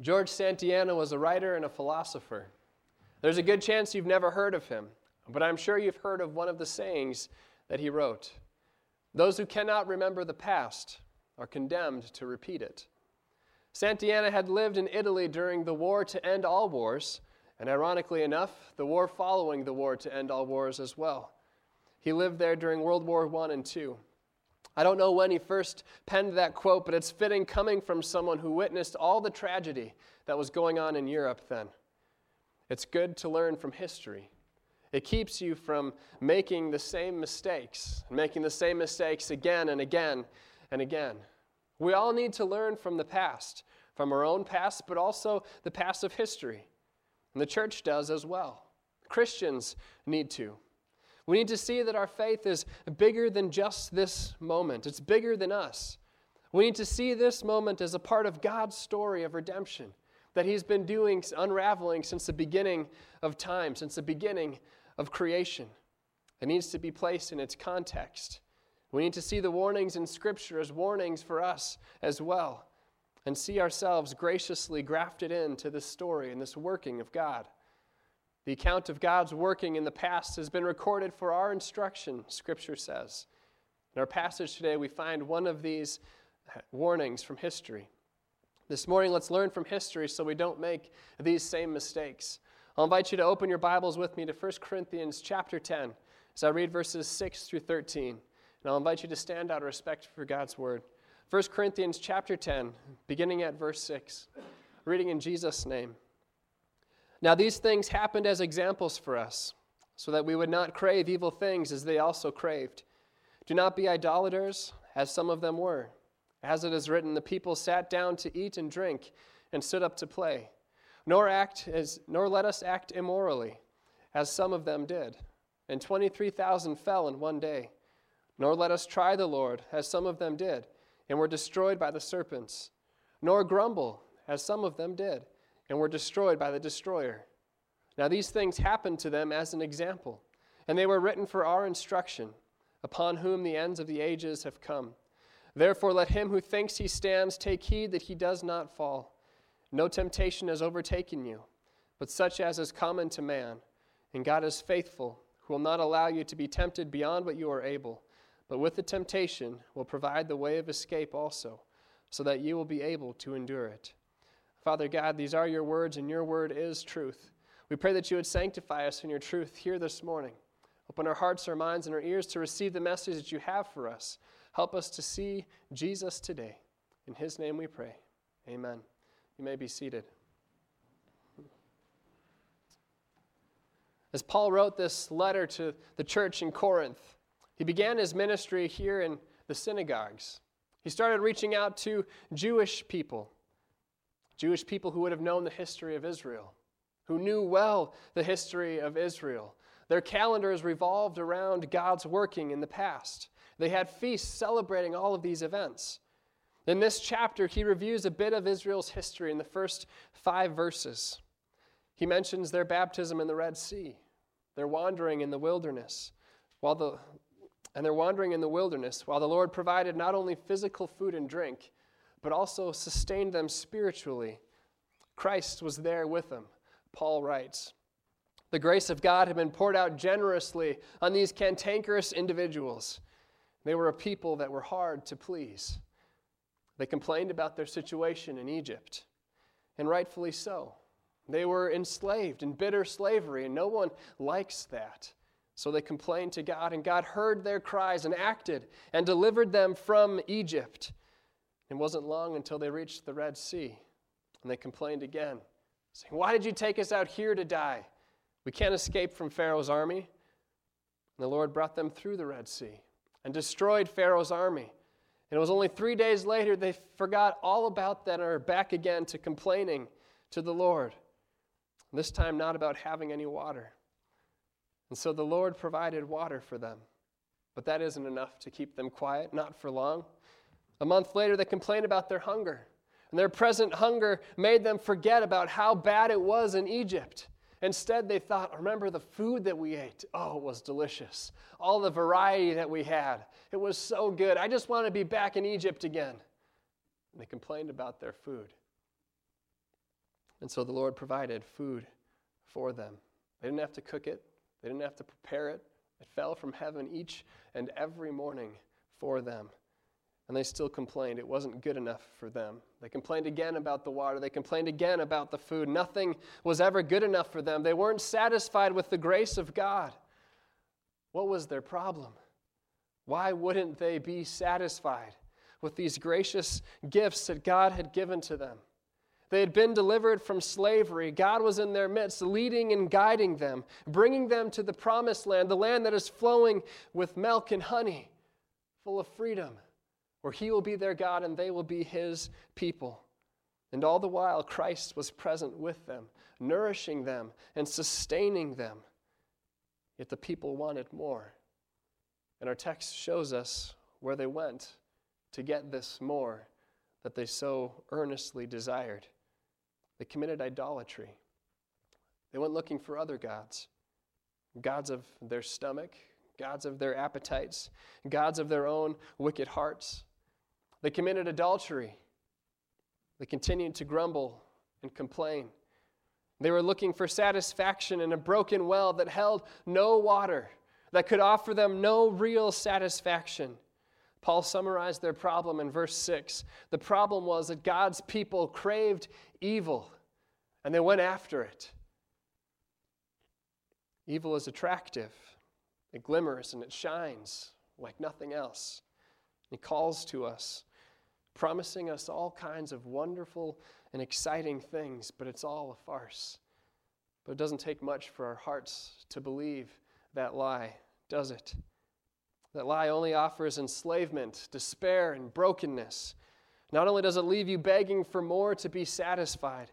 George Santayana was a writer and a philosopher. There's a good chance you've never heard of him, but I'm sure you've heard of one of the sayings that he wrote Those who cannot remember the past are condemned to repeat it. Santayana had lived in Italy during the war to end all wars, and ironically enough, the war following the war to end all wars as well. He lived there during World War I and II. I don't know when he first penned that quote, but it's fitting coming from someone who witnessed all the tragedy that was going on in Europe then. It's good to learn from history. It keeps you from making the same mistakes, making the same mistakes again and again and again. We all need to learn from the past, from our own past, but also the past of history. And the church does as well. Christians need to. We need to see that our faith is bigger than just this moment, it's bigger than us. We need to see this moment as a part of God's story of redemption that He's been doing, unraveling since the beginning of time, since the beginning of creation. It needs to be placed in its context. We need to see the warnings in Scripture as warnings for us as well, and see ourselves graciously grafted into this story and this working of God. The account of God's working in the past has been recorded for our instruction, Scripture says. In our passage today, we find one of these warnings from history. This morning, let's learn from history so we don't make these same mistakes. I'll invite you to open your Bibles with me to 1 Corinthians chapter 10 as I read verses 6 through 13. And I'll invite you to stand out of respect for God's word. 1 Corinthians chapter 10, beginning at verse 6, reading in Jesus' name. Now, these things happened as examples for us, so that we would not crave evil things as they also craved. Do not be idolaters, as some of them were. As it is written, the people sat down to eat and drink and stood up to play. Nor, act as, nor let us act immorally, as some of them did. And 23,000 fell in one day. Nor let us try the Lord, as some of them did, and were destroyed by the serpents. Nor grumble, as some of them did and were destroyed by the destroyer. Now these things happened to them as an example, and they were written for our instruction, upon whom the ends of the ages have come. Therefore, let him who thinks he stands take heed that he does not fall. No temptation has overtaken you, but such as is common to man. And God is faithful, who will not allow you to be tempted beyond what you are able, but with the temptation will provide the way of escape also, so that you will be able to endure it. Father God, these are your words, and your word is truth. We pray that you would sanctify us in your truth here this morning. Open our hearts, our minds, and our ears to receive the message that you have for us. Help us to see Jesus today. In his name we pray. Amen. You may be seated. As Paul wrote this letter to the church in Corinth, he began his ministry here in the synagogues. He started reaching out to Jewish people Jewish people who would have known the history of Israel, who knew well the history of Israel. Their calendars revolved around God's working in the past. They had feasts celebrating all of these events. In this chapter, he reviews a bit of Israel's history in the first five verses. He mentions their baptism in the Red Sea, their wandering in the wilderness, while the, and their wandering in the wilderness, while the Lord provided not only physical food and drink, but also sustained them spiritually. Christ was there with them, Paul writes. The grace of God had been poured out generously on these cantankerous individuals. They were a people that were hard to please. They complained about their situation in Egypt, and rightfully so. They were enslaved in bitter slavery, and no one likes that. So they complained to God, and God heard their cries and acted and delivered them from Egypt. It wasn't long until they reached the Red Sea, and they complained again, saying, Why did you take us out here to die? We can't escape from Pharaoh's army. And the Lord brought them through the Red Sea and destroyed Pharaoh's army. And it was only three days later they forgot all about that and are back again to complaining to the Lord. this time, not about having any water. And so the Lord provided water for them. But that isn't enough to keep them quiet, not for long. A month later, they complained about their hunger. And their present hunger made them forget about how bad it was in Egypt. Instead, they thought, remember the food that we ate? Oh, it was delicious. All the variety that we had. It was so good. I just want to be back in Egypt again. And they complained about their food. And so the Lord provided food for them. They didn't have to cook it, they didn't have to prepare it. It fell from heaven each and every morning for them. And they still complained. It wasn't good enough for them. They complained again about the water. They complained again about the food. Nothing was ever good enough for them. They weren't satisfied with the grace of God. What was their problem? Why wouldn't they be satisfied with these gracious gifts that God had given to them? They had been delivered from slavery. God was in their midst, leading and guiding them, bringing them to the promised land, the land that is flowing with milk and honey, full of freedom, where He will be their God and they will be His people. And all the while, Christ was present with them, nourishing them and sustaining them. Yet the people wanted more. And our text shows us where they went to get this more that they so earnestly desired. They committed idolatry. They went looking for other gods gods of their stomach, gods of their appetites, gods of their own wicked hearts. They committed adultery. They continued to grumble and complain. They were looking for satisfaction in a broken well that held no water, that could offer them no real satisfaction. Paul summarized their problem in verse 6. The problem was that God's people craved evil and they went after it. Evil is attractive, it glimmers and it shines like nothing else. He calls to us, promising us all kinds of wonderful and exciting things, but it's all a farce. But it doesn't take much for our hearts to believe that lie, does it? That lie only offers enslavement, despair, and brokenness. Not only does it leave you begging for more to be satisfied,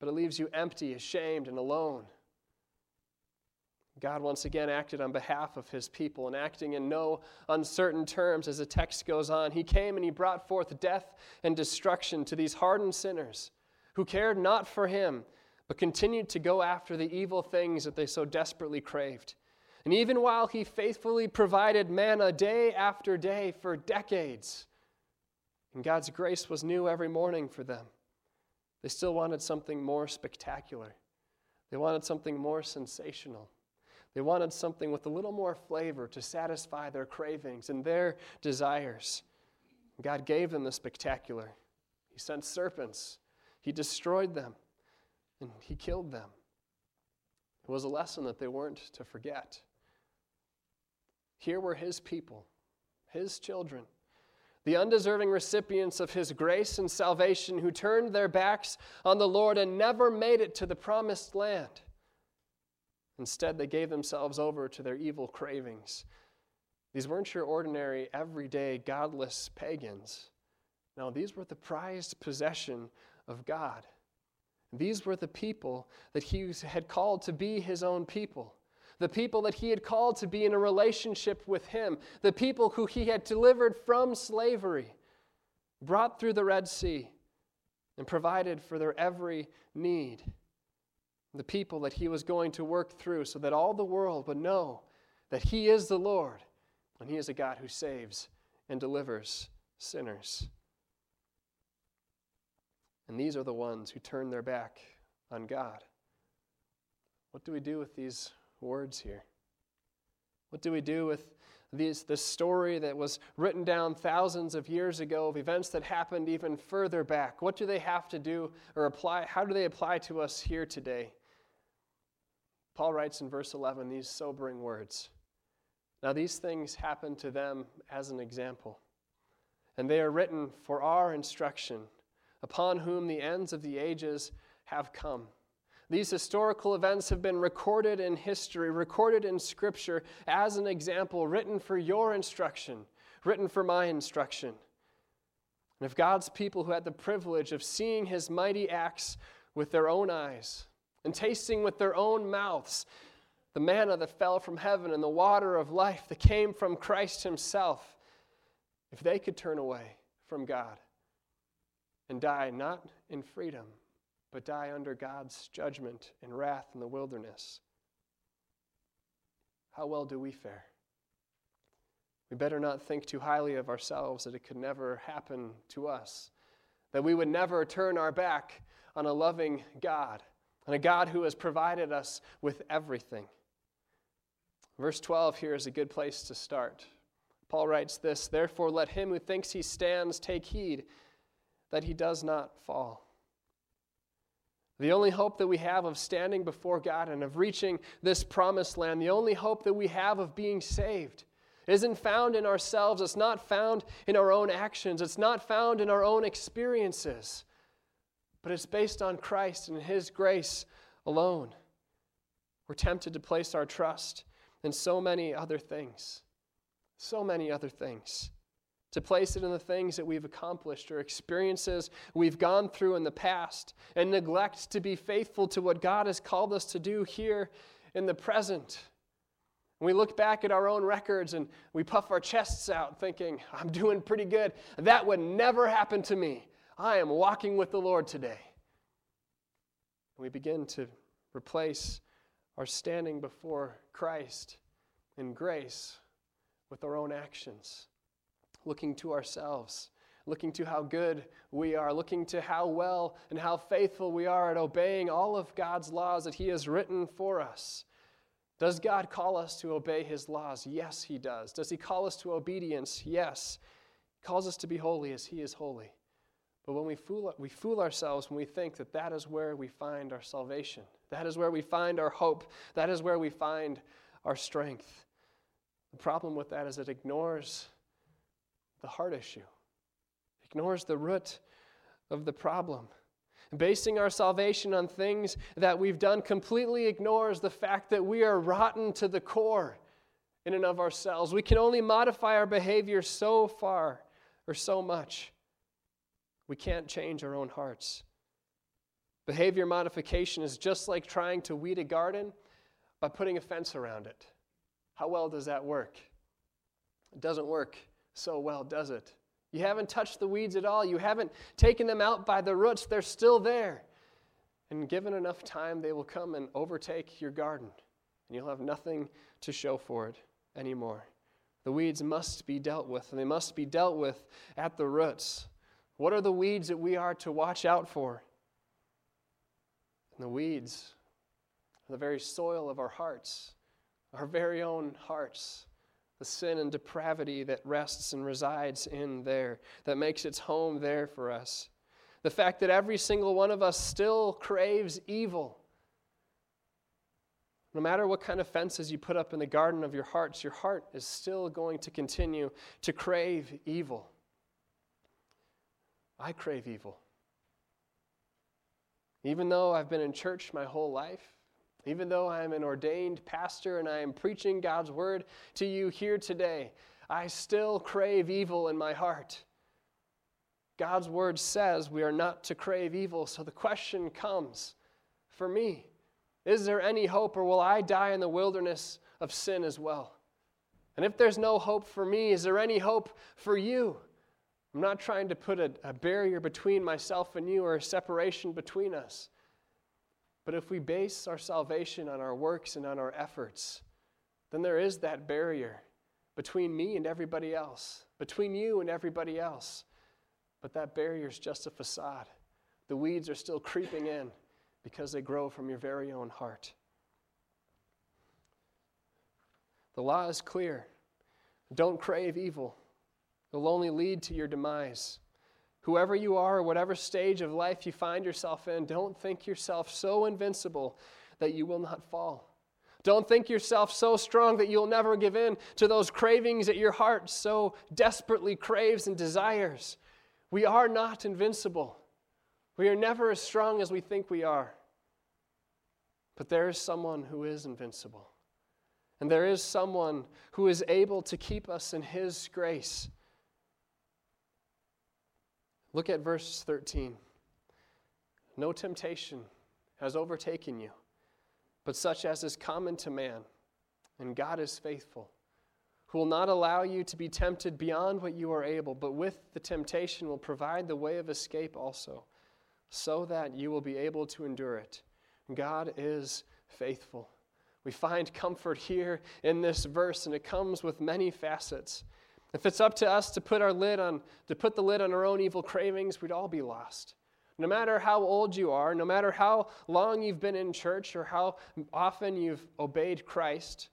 but it leaves you empty, ashamed, and alone. God once again acted on behalf of his people and acting in no uncertain terms as the text goes on. He came and he brought forth death and destruction to these hardened sinners who cared not for him, but continued to go after the evil things that they so desperately craved. And even while he faithfully provided manna day after day for decades, and God's grace was new every morning for them, they still wanted something more spectacular. They wanted something more sensational. They wanted something with a little more flavor to satisfy their cravings and their desires. God gave them the spectacular. He sent serpents, He destroyed them, and He killed them. It was a lesson that they weren't to forget. Here were his people, his children, the undeserving recipients of his grace and salvation who turned their backs on the Lord and never made it to the promised land. Instead, they gave themselves over to their evil cravings. These weren't your ordinary, everyday, godless pagans. No, these were the prized possession of God. These were the people that he had called to be his own people the people that he had called to be in a relationship with him, the people who he had delivered from slavery, brought through the Red Sea, and provided for their every need. The people that he was going to work through so that all the world would know that he is the Lord and he is a God who saves and delivers sinners. And these are the ones who turn their back on God. What do we do with these words here? What do we do with these, this story that was written down thousands of years ago of events that happened even further back? What do they have to do or apply? How do they apply to us here today? Paul writes in verse 11 these sobering words. Now, these things happened to them as an example, and they are written for our instruction, upon whom the ends of the ages have come. These historical events have been recorded in history, recorded in Scripture as an example, written for your instruction, written for my instruction. And if God's people who had the privilege of seeing his mighty acts with their own eyes and tasting with their own mouths the manna that fell from heaven and the water of life that came from Christ himself, if they could turn away from God and die not in freedom, but die under God's judgment and wrath in the wilderness. How well do we fare? We better not think too highly of ourselves that it could never happen to us, that we would never turn our back on a loving God, on a God who has provided us with everything. Verse 12 here is a good place to start. Paul writes this Therefore, let him who thinks he stands take heed that he does not fall. The only hope that we have of standing before God and of reaching this promised land, the only hope that we have of being saved, isn't found in ourselves. It's not found in our own actions. It's not found in our own experiences. But it's based on Christ and His grace alone. We're tempted to place our trust in so many other things. So many other things to place it in the things that we've accomplished or experiences we've gone through in the past, and neglect to be faithful to what God has called us to do here in the present. We look back at our own records and we puff our chests out thinking, I'm doing pretty good. That would never happen to me. I am walking with the Lord today. We begin to replace our standing before Christ in grace with our own actions looking to ourselves, looking to how good we are, looking to how well and how faithful we are at obeying all of God's laws that He has written for us. Does God call us to obey His laws? Yes, He does. Does He call us to obedience? Yes. He calls us to be holy as He is holy. But when we fool, we fool ourselves when we think that that is where we find our salvation, that is where we find our hope, that is where we find our strength. The problem with that is it ignores the heart issue, ignores the root of the problem. Basing our salvation on things that we've done completely ignores the fact that we are rotten to the core in and of ourselves. We can only modify our behavior so far or so much. We can't change our own hearts. Behavior modification is just like trying to weed a garden by putting a fence around it. How well does that work? It doesn't work so well, does it? You haven't touched the weeds at all. You haven't taken them out by the roots. They're still there. And given enough time, they will come and overtake your garden, and you'll have nothing to show for it anymore. The weeds must be dealt with, and they must be dealt with at the roots. What are the weeds that we are to watch out for? And the weeds the very soil of our hearts, our very own hearts the sin and depravity that rests and resides in there, that makes its home there for us. The fact that every single one of us still craves evil. No matter what kind of fences you put up in the garden of your hearts, your heart is still going to continue to crave evil. I crave evil. Even though I've been in church my whole life, even though I am an ordained pastor and I am preaching God's word to you here today, I still crave evil in my heart. God's word says we are not to crave evil, so the question comes for me Is there any hope, or will I die in the wilderness of sin as well? And if there's no hope for me, is there any hope for you? I'm not trying to put a, a barrier between myself and you or a separation between us. But if we base our salvation on our works and on our efforts, then there is that barrier between me and everybody else, between you and everybody else. But that barrier is just a facade. The weeds are still creeping in because they grow from your very own heart. The law is clear. Don't crave evil, will only lead to your demise. Whoever you are, or whatever stage of life you find yourself in, don't think yourself so invincible that you will not fall. Don't think yourself so strong that you'll never give in to those cravings that your heart so desperately craves and desires. We are not invincible. We are never as strong as we think we are. But there is someone who is invincible. And there is someone who is able to keep us in his grace Look at verse 13. No temptation has overtaken you, but such as is common to man, and God is faithful, who will not allow you to be tempted beyond what you are able, but with the temptation will provide the way of escape also, so that you will be able to endure it. God is faithful. We find comfort here in this verse, and it comes with many facets. If it's up to us to put our lid on, to put the lid on our own evil cravings, we'd all be lost. No matter how old you are, no matter how long you've been in church or how often you've obeyed Christ,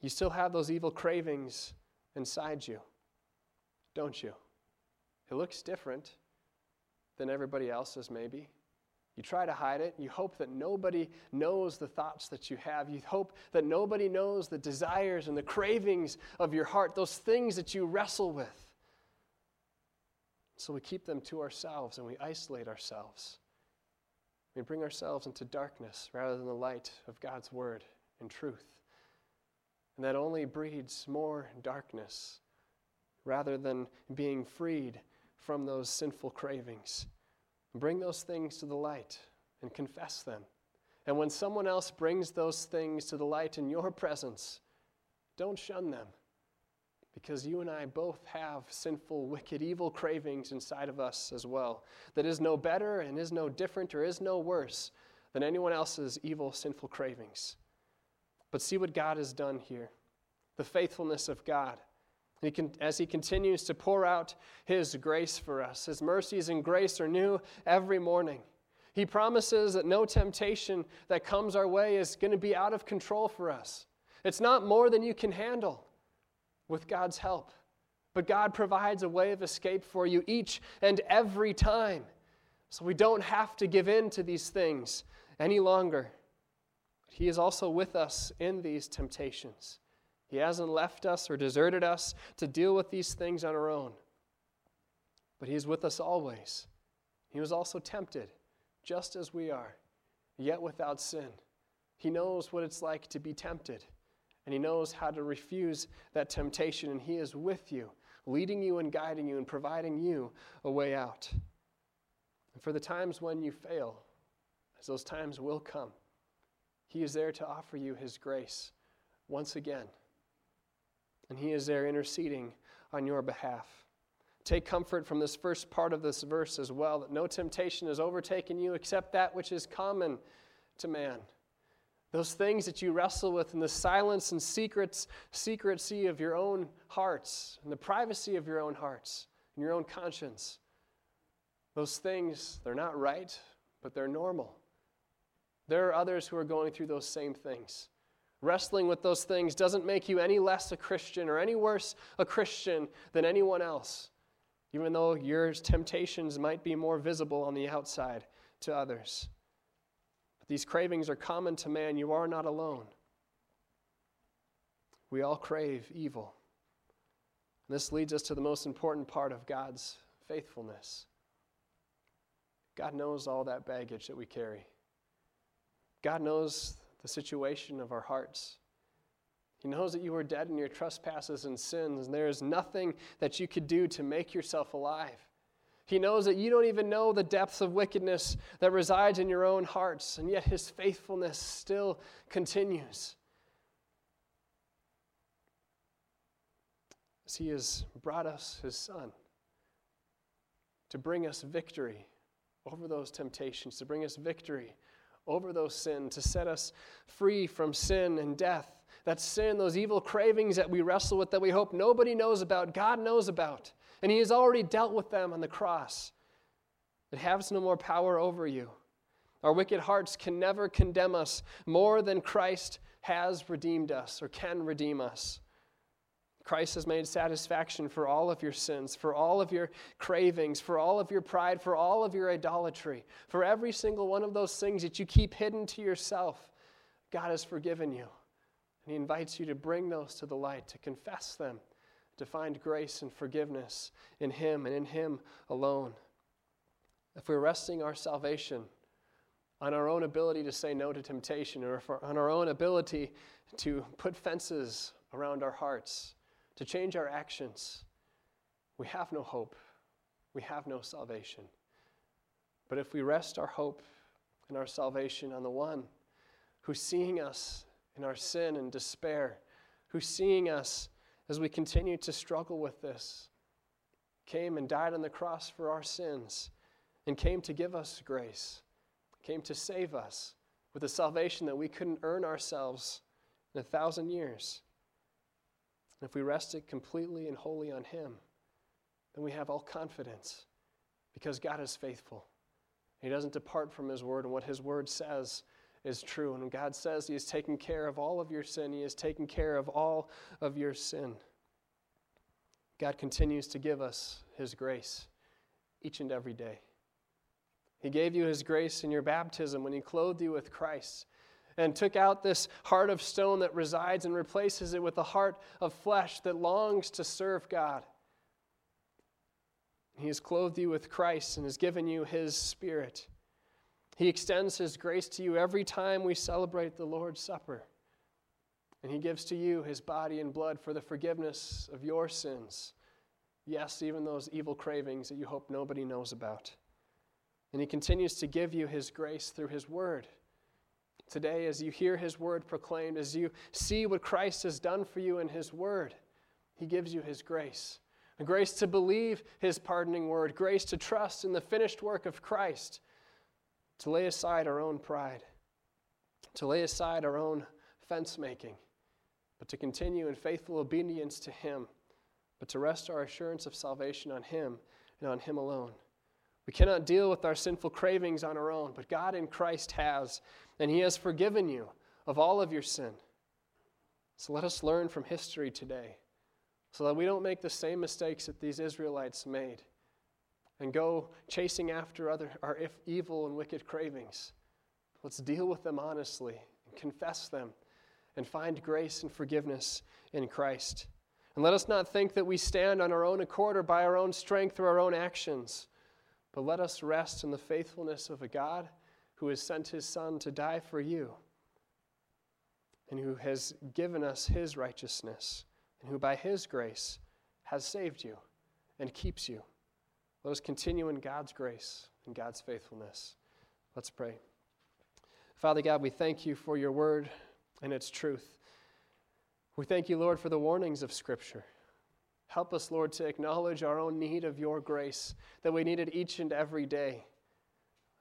you still have those evil cravings inside you, don't you? It looks different than everybody else's, maybe. You try to hide it. You hope that nobody knows the thoughts that you have. You hope that nobody knows the desires and the cravings of your heart, those things that you wrestle with. So we keep them to ourselves and we isolate ourselves. We bring ourselves into darkness rather than the light of God's word and truth. And that only breeds more darkness rather than being freed from those sinful cravings. Bring those things to the light and confess them. And when someone else brings those things to the light in your presence, don't shun them. Because you and I both have sinful, wicked, evil cravings inside of us as well, that is no better and is no different or is no worse than anyone else's evil, sinful cravings. But see what God has done here the faithfulness of God. He can, as He continues to pour out His grace for us, His mercies and grace are new every morning. He promises that no temptation that comes our way is going to be out of control for us. It's not more than you can handle with God's help. But God provides a way of escape for you each and every time. So we don't have to give in to these things any longer. He is also with us in these temptations. He hasn't left us or deserted us to deal with these things on our own. But He is with us always. He was also tempted, just as we are, yet without sin. He knows what it's like to be tempted, and He knows how to refuse that temptation, and He is with you, leading you and guiding you and providing you a way out. And for the times when you fail, as those times will come, He is there to offer you His grace once again. And He is there interceding on your behalf. Take comfort from this first part of this verse as well that no temptation has overtaken you except that which is common to man. Those things that you wrestle with in the silence and secrets, secrecy of your own hearts, and the privacy of your own hearts, and your own conscience. Those things, they're not right, but they're normal. There are others who are going through those same things. Wrestling with those things doesn't make you any less a Christian or any worse a Christian than anyone else, even though your temptations might be more visible on the outside to others. But these cravings are common to man. You are not alone. We all crave evil. And this leads us to the most important part of God's faithfulness. God knows all that baggage that we carry. God knows the situation of our hearts. He knows that you are dead in your trespasses and sins, and there is nothing that you could do to make yourself alive. He knows that you don't even know the depths of wickedness that resides in your own hearts, and yet His faithfulness still continues. As He has brought us His Son to bring us victory over those temptations, to bring us victory over those sins, to set us free from sin and death. That sin, those evil cravings that we wrestle with, that we hope nobody knows about, God knows about. And He has already dealt with them on the cross. It has no more power over you. Our wicked hearts can never condemn us more than Christ has redeemed us or can redeem us. Christ has made satisfaction for all of your sins, for all of your cravings, for all of your pride, for all of your idolatry, for every single one of those things that you keep hidden to yourself. God has forgiven you. And He invites you to bring those to the light, to confess them, to find grace and forgiveness in Him and in Him alone. If we're resting our salvation on our own ability to say no to temptation or on our own ability to put fences around our hearts, to change our actions, we have no hope. We have no salvation. But if we rest our hope and our salvation on the one who's seeing us in our sin and despair, who's seeing us as we continue to struggle with this, came and died on the cross for our sins, and came to give us grace, came to save us with a salvation that we couldn't earn ourselves in a thousand years. And if we rest it completely and wholly on Him, then we have all confidence because God is faithful. He doesn't depart from His word, and what His word says is true. And God says He has taken care of all of your sin, He has taken care of all of your sin. God continues to give us His grace each and every day. He gave you His grace in your baptism when He clothed you with Christ and took out this heart of stone that resides and replaces it with a heart of flesh that longs to serve God. He has clothed you with Christ and has given you His Spirit. He extends His grace to you every time we celebrate the Lord's Supper. And He gives to you His body and blood for the forgiveness of your sins. Yes, even those evil cravings that you hope nobody knows about. And He continues to give you His grace through His Word. Today, as you hear His Word proclaimed, as you see what Christ has done for you in His Word, He gives you His grace. A grace to believe His pardoning Word, grace to trust in the finished work of Christ, to lay aside our own pride, to lay aside our own fence making, but to continue in faithful obedience to Him, but to rest our assurance of salvation on Him and on Him alone. We cannot deal with our sinful cravings on our own, but God in Christ has, and He has forgiven you of all of your sin. So let us learn from history today so that we don't make the same mistakes that these Israelites made and go chasing after other, our evil and wicked cravings. Let's deal with them honestly and confess them and find grace and forgiveness in Christ. And let us not think that we stand on our own accord or by our own strength or our own actions. But let us rest in the faithfulness of a God who has sent his Son to die for you and who has given us his righteousness and who by his grace has saved you and keeps you. Let us continue in God's grace and God's faithfulness. Let's pray. Father God, we thank you for your word and its truth. We thank you, Lord, for the warnings of Scripture. Help us, Lord, to acknowledge our own need of your grace, that we need it each and every day.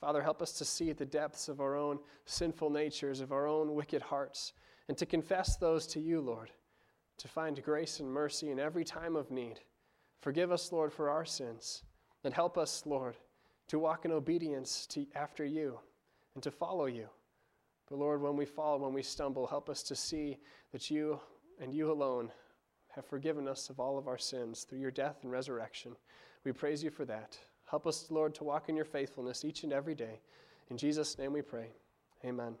Father, help us to see the depths of our own sinful natures, of our own wicked hearts, and to confess those to you, Lord, to find grace and mercy in every time of need. Forgive us, Lord, for our sins, and help us, Lord, to walk in obedience to, after you and to follow you. But Lord, when we fall, when we stumble, help us to see that you and you alone have forgiven us of all of our sins through your death and resurrection. We praise you for that. Help us, Lord, to walk in your faithfulness each and every day. In Jesus' name we pray. Amen.